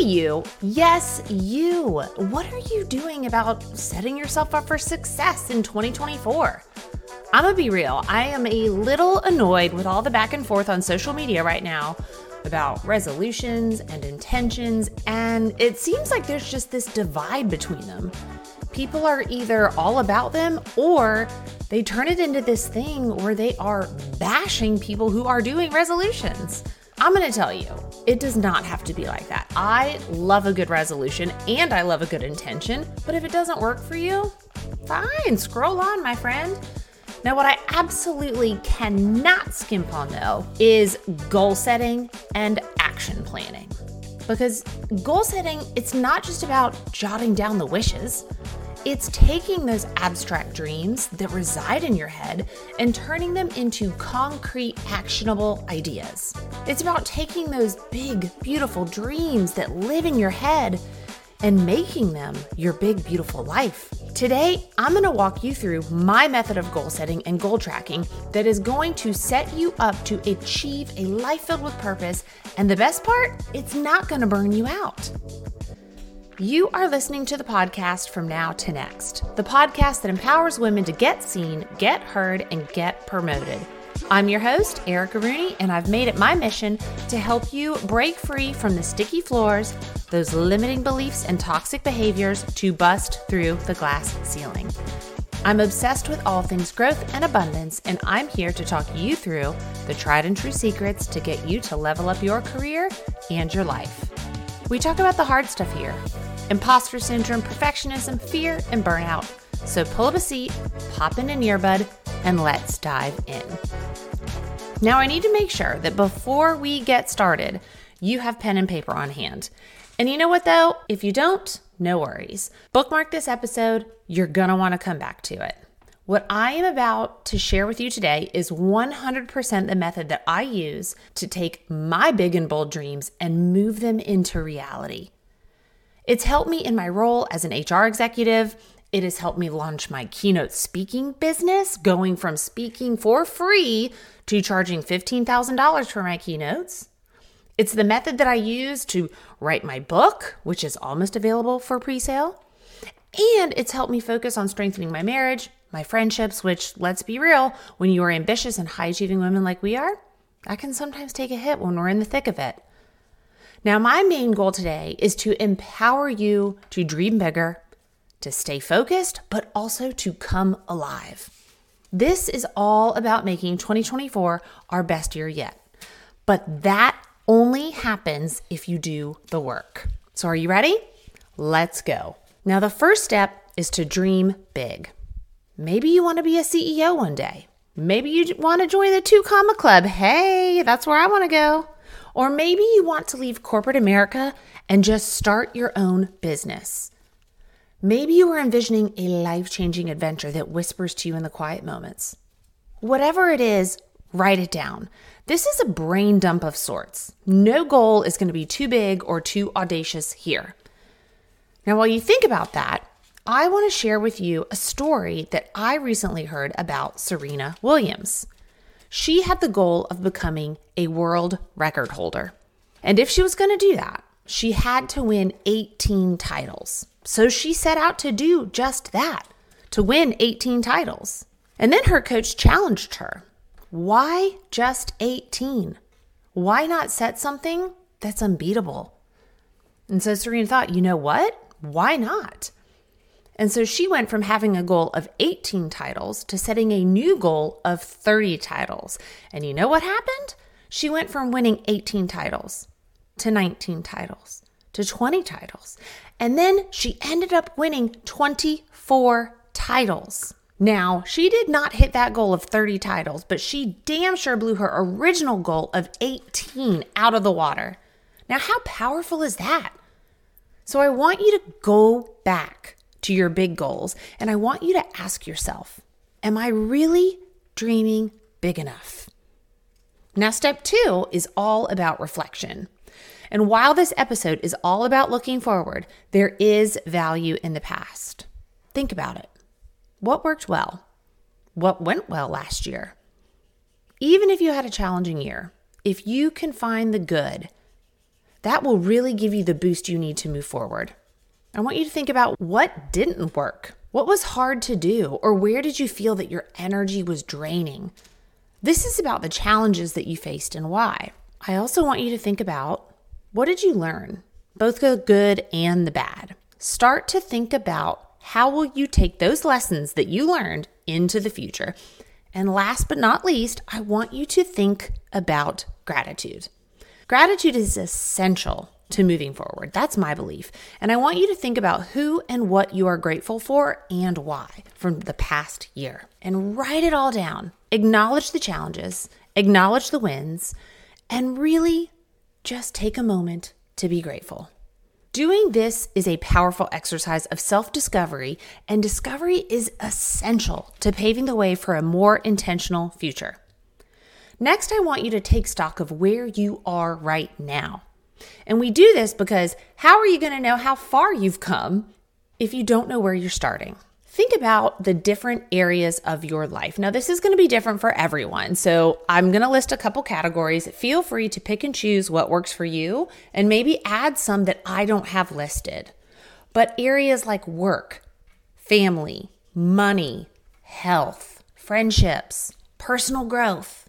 You. Yes, you. What are you doing about setting yourself up for success in 2024? I'm gonna be real. I am a little annoyed with all the back and forth on social media right now about resolutions and intentions, and it seems like there's just this divide between them. People are either all about them or they turn it into this thing where they are bashing people who are doing resolutions. I'm gonna tell you, it does not have to be like that. I love a good resolution and I love a good intention, but if it doesn't work for you, fine, scroll on, my friend. Now, what I absolutely cannot skimp on though is goal setting and action planning. Because goal setting, it's not just about jotting down the wishes. It's taking those abstract dreams that reside in your head and turning them into concrete, actionable ideas. It's about taking those big, beautiful dreams that live in your head and making them your big, beautiful life. Today, I'm to walk you through my method of goal setting and goal tracking that is going to set you up to achieve a life filled with purpose. And the best part, it's not to burn you out. You are listening to the podcast From Now to Next, the podcast that empowers women to get seen, get heard, and get promoted. I'm your host, Erica Rooney, and I've made it my mission to help you break free from the sticky floors, those limiting beliefs, and toxic behaviors to bust through the glass ceiling. I'm obsessed with all things growth and abundance, and I'm here to talk you through the tried and true secrets to get you to level up your career and your life. We talk about the hard stuff here imposter syndrome, perfectionism, fear, and burnout. So pull up a seat, pop in an earbud, and let's dive in. Now, I need to make sure that before we get started, you have pen and paper on hand. And you know what, though? If you don't, no worries. Bookmark this episode, you're gonna wanna come back to it. What I am about to share with you today is 100% the method that I use to take my big and bold dreams and move them into reality. It's helped me in my role as an HR executive. It has helped me launch my keynote speaking business, going from speaking for free to charging $15,000 for my keynotes. It's the method that I use to write my book, which is almost available for pre sale. And it's helped me focus on strengthening my marriage, my friendships, which, let's be real, when you are ambitious and high achieving women like we are, that can sometimes take a hit when we're in the thick of it. Now, my main goal today is to empower you to dream bigger, to stay focused, but also to come alive. This is all about making 2024 our best year yet. But that only happens if you do the work. So, are you ready? Let's go. Now, the first step is to dream big. Maybe you want to be a CEO one day. Maybe you want to join the two comma club. Hey, that's where I want to go. Or maybe you want to leave corporate America and just start your own business. Maybe you are envisioning a life changing adventure that whispers to you in the quiet moments. Whatever it is, write it down. This is a brain dump of sorts. No goal is going to be too big or too audacious here. Now, while you think about that, I want to share with you a story that I recently heard about Serena Williams. She had the goal of becoming a world record holder. And if she was going to do that, she had to win 18 titles. So she set out to do just that to win 18 titles. And then her coach challenged her why just 18? Why not set something that's unbeatable? And so Serena thought, you know what? Why not? And so she went from having a goal of 18 titles to setting a new goal of 30 titles. And you know what happened? She went from winning 18 titles to 19 titles to 20 titles. And then she ended up winning 24 titles. Now, she did not hit that goal of 30 titles, but she damn sure blew her original goal of 18 out of the water. Now, how powerful is that? So, I want you to go back to your big goals. And I want you to ask yourself Am I really dreaming big enough? Now, step two is all about reflection. And while this episode is all about looking forward, there is value in the past. Think about it. What worked well? What went well last year? Even if you had a challenging year, if you can find the good, That will really give you the boost you need to move forward. I want you to think about what didn't work. What was hard to do? Or where did you feel that your energy was draining? This is about the challenges that you faced and why. I also want you to think about what did you learn? Both the good and the bad. Start to think about how will you take those lessons that you learned into the future? And last but not least, I want you to think about gratitude. Gratitude is essential to moving forward. That's my belief. And I want you to think about who and what you are grateful for and why from the past year and write it all down. Acknowledge the challenges, acknowledge the wins, and really just take a moment to be grateful. Doing this is a powerful exercise of self discovery, and discovery is essential to paving the way for a more intentional future. Next, I want you to take stock of where you are right now. And we do this because how are you going to know how far you've come if you don't know where you're starting? think about the different areas of your life. Now, this is going to be different for everyone. So, I'm going to list a couple categories. Feel free to pick and choose what works for you and maybe add some that I don't have listed. But areas like work, family, money, health, friendships, personal growth.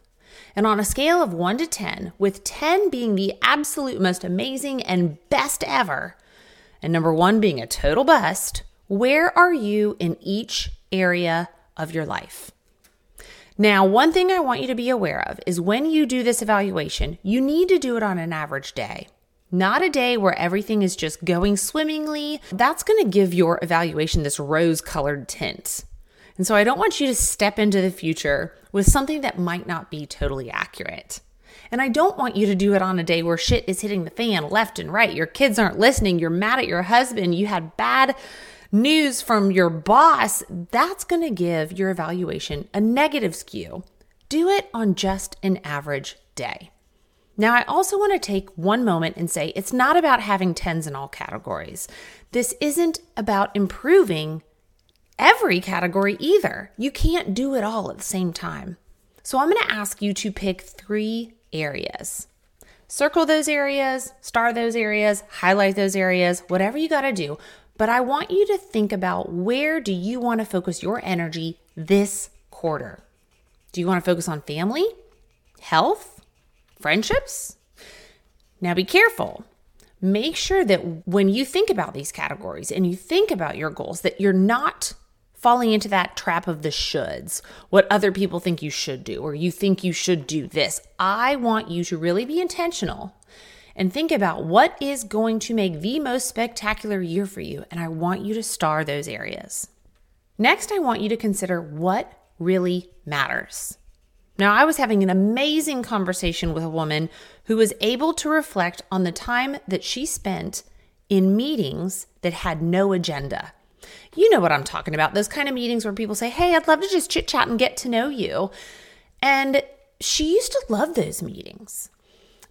And on a scale of 1 to 10, with 10 being the absolute most amazing and best ever, and number 1 being a total bust, where are you in each area of your life? Now, one thing I want you to be aware of is when you do this evaluation, you need to do it on an average day. Not a day where everything is just going swimmingly. That's going to give your evaluation this rose colored tint. And so I don't want you to step into the future with something that might not be totally accurate. And I don't want you to do it on a day where shit is hitting the fan left and right. Your kids aren't listening. You're mad at your husband. You had bad news from your boss, that's going to give your evaluation a negative skew. Do it on just an average day. Now, I also want to take one moment and say it's not about having 10s in all categories. This isn't about improving every category either. You can't do it all at the same time. So, I'm going to ask you to pick three areas. Circle those areas, star those areas, highlight those areas, whatever you got to do. But I want you to think about where do you want to focus your energy this quarter? Do you want to focus on family, health, friendships? Now be careful. Make sure that when you think about these categories and you think about your goals that you're not falling into that trap of the shoulds, what other people think you should do, or you think you should do this. I want you to really be intentional and think about what is going to make the most spectacular year for you. And I want you to star those areas. Next, I want you to consider what really matters. Now, I was having an amazing conversation with a woman who was able to reflect on the time that she spent in meetings that had no agenda. You know what I'm talking about those kind of meetings where people say, Hey, I'd love to just chit chat and get to know you. And she used to love those meetings.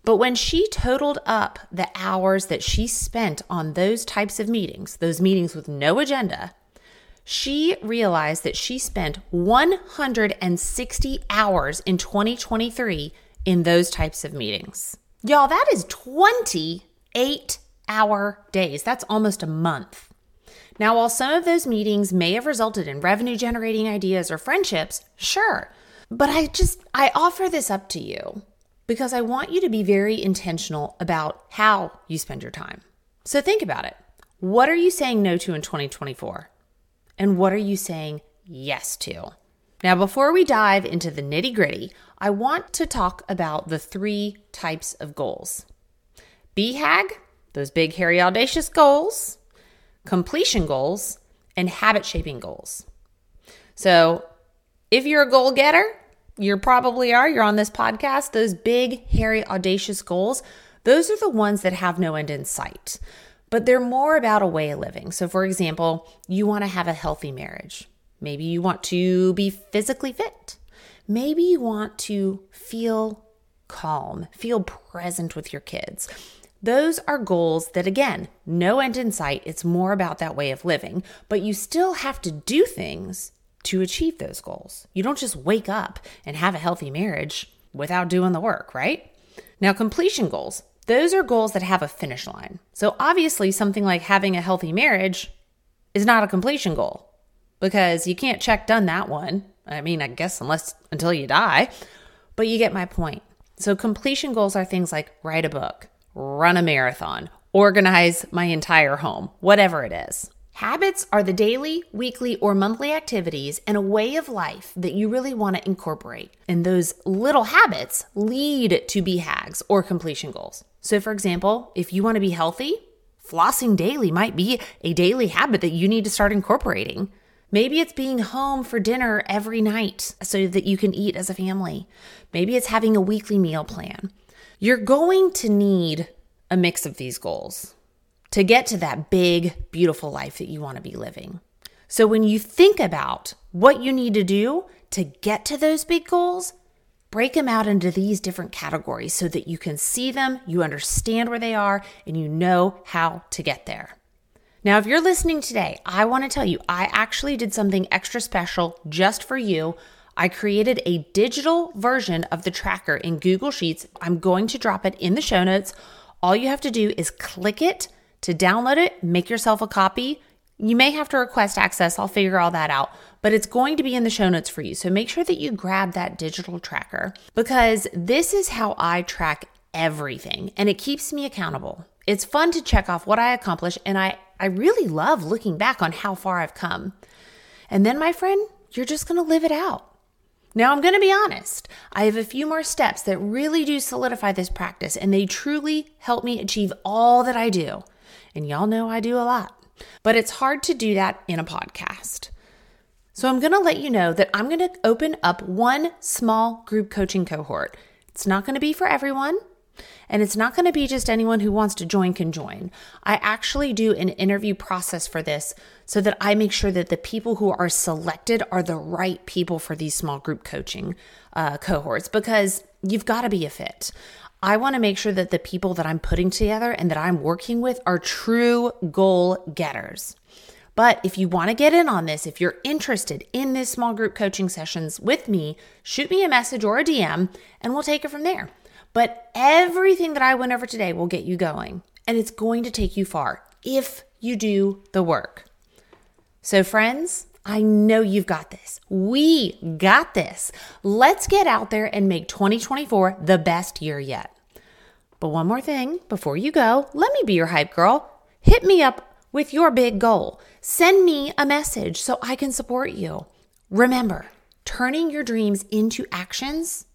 But when she totaled up the hours that she spent on those types of meetings, those meetings with no agenda, she realized that she spent 160 hours in 2023 in those types of meetings. Y'all, that is 28 hour days. That's almost a month. Now, while some of those meetings may have resulted in revenue generating ideas or friendships, sure. But I just, I offer this up to you because I want you to be very intentional about how you spend your time. So think about it. What are you saying no to in 2024? And what are you saying yes to? Now, before we dive into the nitty gritty, I want to talk about the three types of goals BHAG, those big, hairy, audacious goals, completion goals, and habit shaping goals. So, if you're a goal getter, you probably are, you're on this podcast, those big, hairy, audacious goals, those are the ones that have no end in sight. But they're more about a way of living. So, for example, you want to have a healthy marriage. Maybe you want to be physically fit. Maybe you want to feel calm, feel present with your kids. Those are goals that, again, no end in sight. It's more about that way of living, but you still have to do things to achieve those goals. You don't just wake up and have a healthy marriage without doing the work, right? Now, completion goals, those are goals that have a finish line. So obviously, something like having a healthy marriage is not a completion goal because you can't check done that one. I mean, I guess unless until you die, but you get my point. So, completion goals are things like write a book, run a marathon, organize my entire home, whatever it is. Habits are the daily, weekly, or monthly activities and a way of life that you really want to incorporate. And those little habits lead to BHAGs or completion goals. So, for example, if you want to be healthy, flossing daily might be a daily habit that you need to start incorporating. Maybe it's being home for dinner every night so that you can eat as a family. Maybe it's having a weekly meal plan. You're going to need a mix of these goals to get to that big, beautiful life that you want to be living. So when you think about what you need to do to get to those big goals, break them out into these different categories so that you can see them, you understand where they are, and you know how to get there. Now, if you're listening today, I want to tell you, I actually did something extra special just for you. I created a digital version of the tracker in Google Sheets. I'm going to drop it in the show notes. All you have to do is click it to download it, make yourself a copy. You may have to request access. I'll figure all that out, but it's going to be in the show notes for you. So make sure that you grab that digital tracker because this is how I track everything and it keeps me accountable. It's fun to check off what I accomplish and I I really love looking back on how far I've come. And then, my friend, you're just going to live it out. Now, I'm going to be honest. I have a few more steps that really do solidify this practice, and they truly help me achieve all that I do. And y'all know I do a lot, but it's hard to do that in a podcast. So, I'm going to let you know that I'm going to open up one small group coaching cohort. It's not going to be for everyone. And it's not going to be just anyone who wants to join can join. I actually do an interview process for this so that I make sure that the people who are selected are the right people for these small group coaching uh, cohorts because you've got to be a fit. I want to make sure that the people that I'm putting together and that I'm working with are true goal getters. But if you want to get in on this, if you're interested in this small group coaching sessions with me, shoot me a message or a DM and we'll take it from there. But everything that I went over today will get you going, and it's going to take you far if you do the work. So, friends, I know you've got this. We got this. Let's get out there and make 2024 the best year yet. But one more thing before you go, let me be your hype girl. Hit me up with your big goal. Send me a message so I can support you. Remember, turning your dreams into actions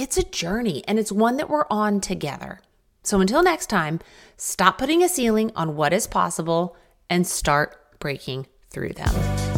it's a journey and it's one that we're on together. So until next time, stop putting a ceiling on what is possible and start breaking through them.